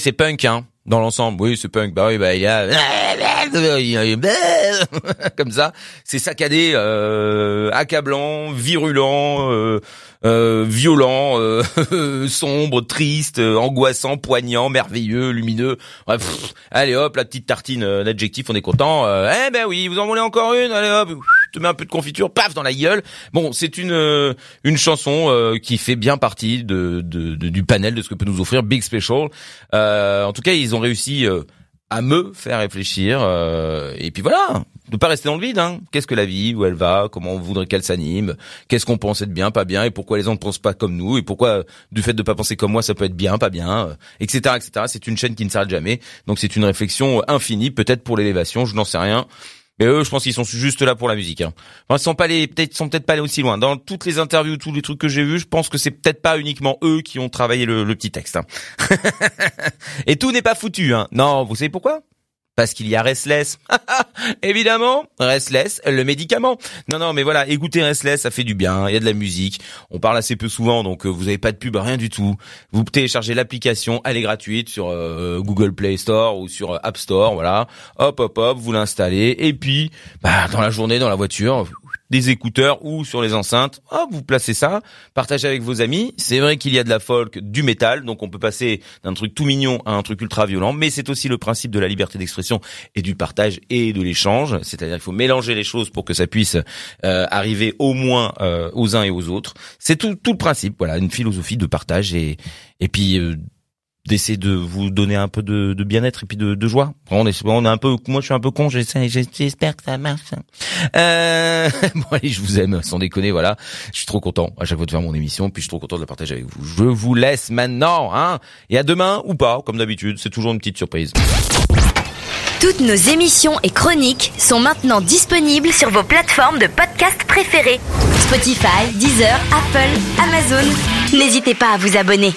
C'est punk, hein, dans l'ensemble. Oui, c'est punk. Bah oui, bah il y a comme ça. C'est saccadé, euh, accablant, virulent, euh, euh, violent, euh, sombre, triste, angoissant, poignant, merveilleux, lumineux. Ouais, allez hop, la petite tartine euh, d'adjectif, on est content. Euh, eh ben oui, vous en voulez encore une? Allez hop, te mets un peu de confiture, paf dans la gueule. Bon, c'est une euh, une chanson euh, qui fait bien partie de, de- de- du panel de ce que peut nous offrir Big Special. Euh, en tout cas, ils ont réussi à me faire réfléchir. euh, et puis voilà, de pas rester dans le vide. Hein. Qu'est-ce que la vie, où elle va, comment on voudrait qu'elle s'anime, qu'est-ce qu'on pense être bien, pas bien, et pourquoi les gens ne pensent pas comme nous, et pourquoi du fait de pas penser comme moi, ça peut être bien, pas bien, euh, etc., etc. C'est une chaîne qui ne s'arrête jamais. Donc c'est une réflexion infinie, peut-être pour l'élévation, je n'en sais rien. Mais eux, je pense qu'ils sont juste là pour la musique. Hein. Enfin, ils sont pas allés, peut-être, sont peut-être pas allés aussi loin. Dans toutes les interviews, tous les trucs que j'ai vus, je pense que c'est peut-être pas uniquement eux qui ont travaillé le, le petit texte. hein. Et tout n'est pas foutu. Hein. Non, vous savez pourquoi? Parce qu'il y a Restless. Évidemment, Restless, le médicament. Non, non, mais voilà, écoutez Restless, ça fait du bien. Il y a de la musique. On parle assez peu souvent, donc euh, vous avez pas de pub, rien du tout. Vous téléchargez l'application, elle est gratuite sur euh, Google Play Store ou sur euh, App Store, voilà. Hop, hop, hop, vous l'installez. Et puis, bah, dans la journée, dans la voiture, des écouteurs ou sur les enceintes. Hop, vous placez ça, partagez avec vos amis. C'est vrai qu'il y a de la folk, du métal, donc on peut passer d'un truc tout mignon à un truc ultra violent, mais c'est aussi le principe de la liberté d'expression et du partage et de l'échange. C'est-à-dire qu'il faut mélanger les choses pour que ça puisse euh, arriver au moins euh, aux uns et aux autres. C'est tout, tout le principe, voilà, une philosophie de partage et et puis euh, d'essayer de vous donner un peu de, de bien-être et puis de, de joie. On est, on est un peu, moi je suis un peu con, j'espère que ça marche. Euh, bon allez, je vous aime, sans déconner, voilà. Je suis trop content à chaque fois de faire mon émission, puis je suis trop content de la partager avec vous. Je vous laisse maintenant, hein. Et à demain ou pas, comme d'habitude, c'est toujours une petite surprise. Toutes nos émissions et chroniques sont maintenant disponibles sur vos plateformes de podcast préférées. Spotify, Deezer, Apple, Amazon. N'hésitez pas à vous abonner.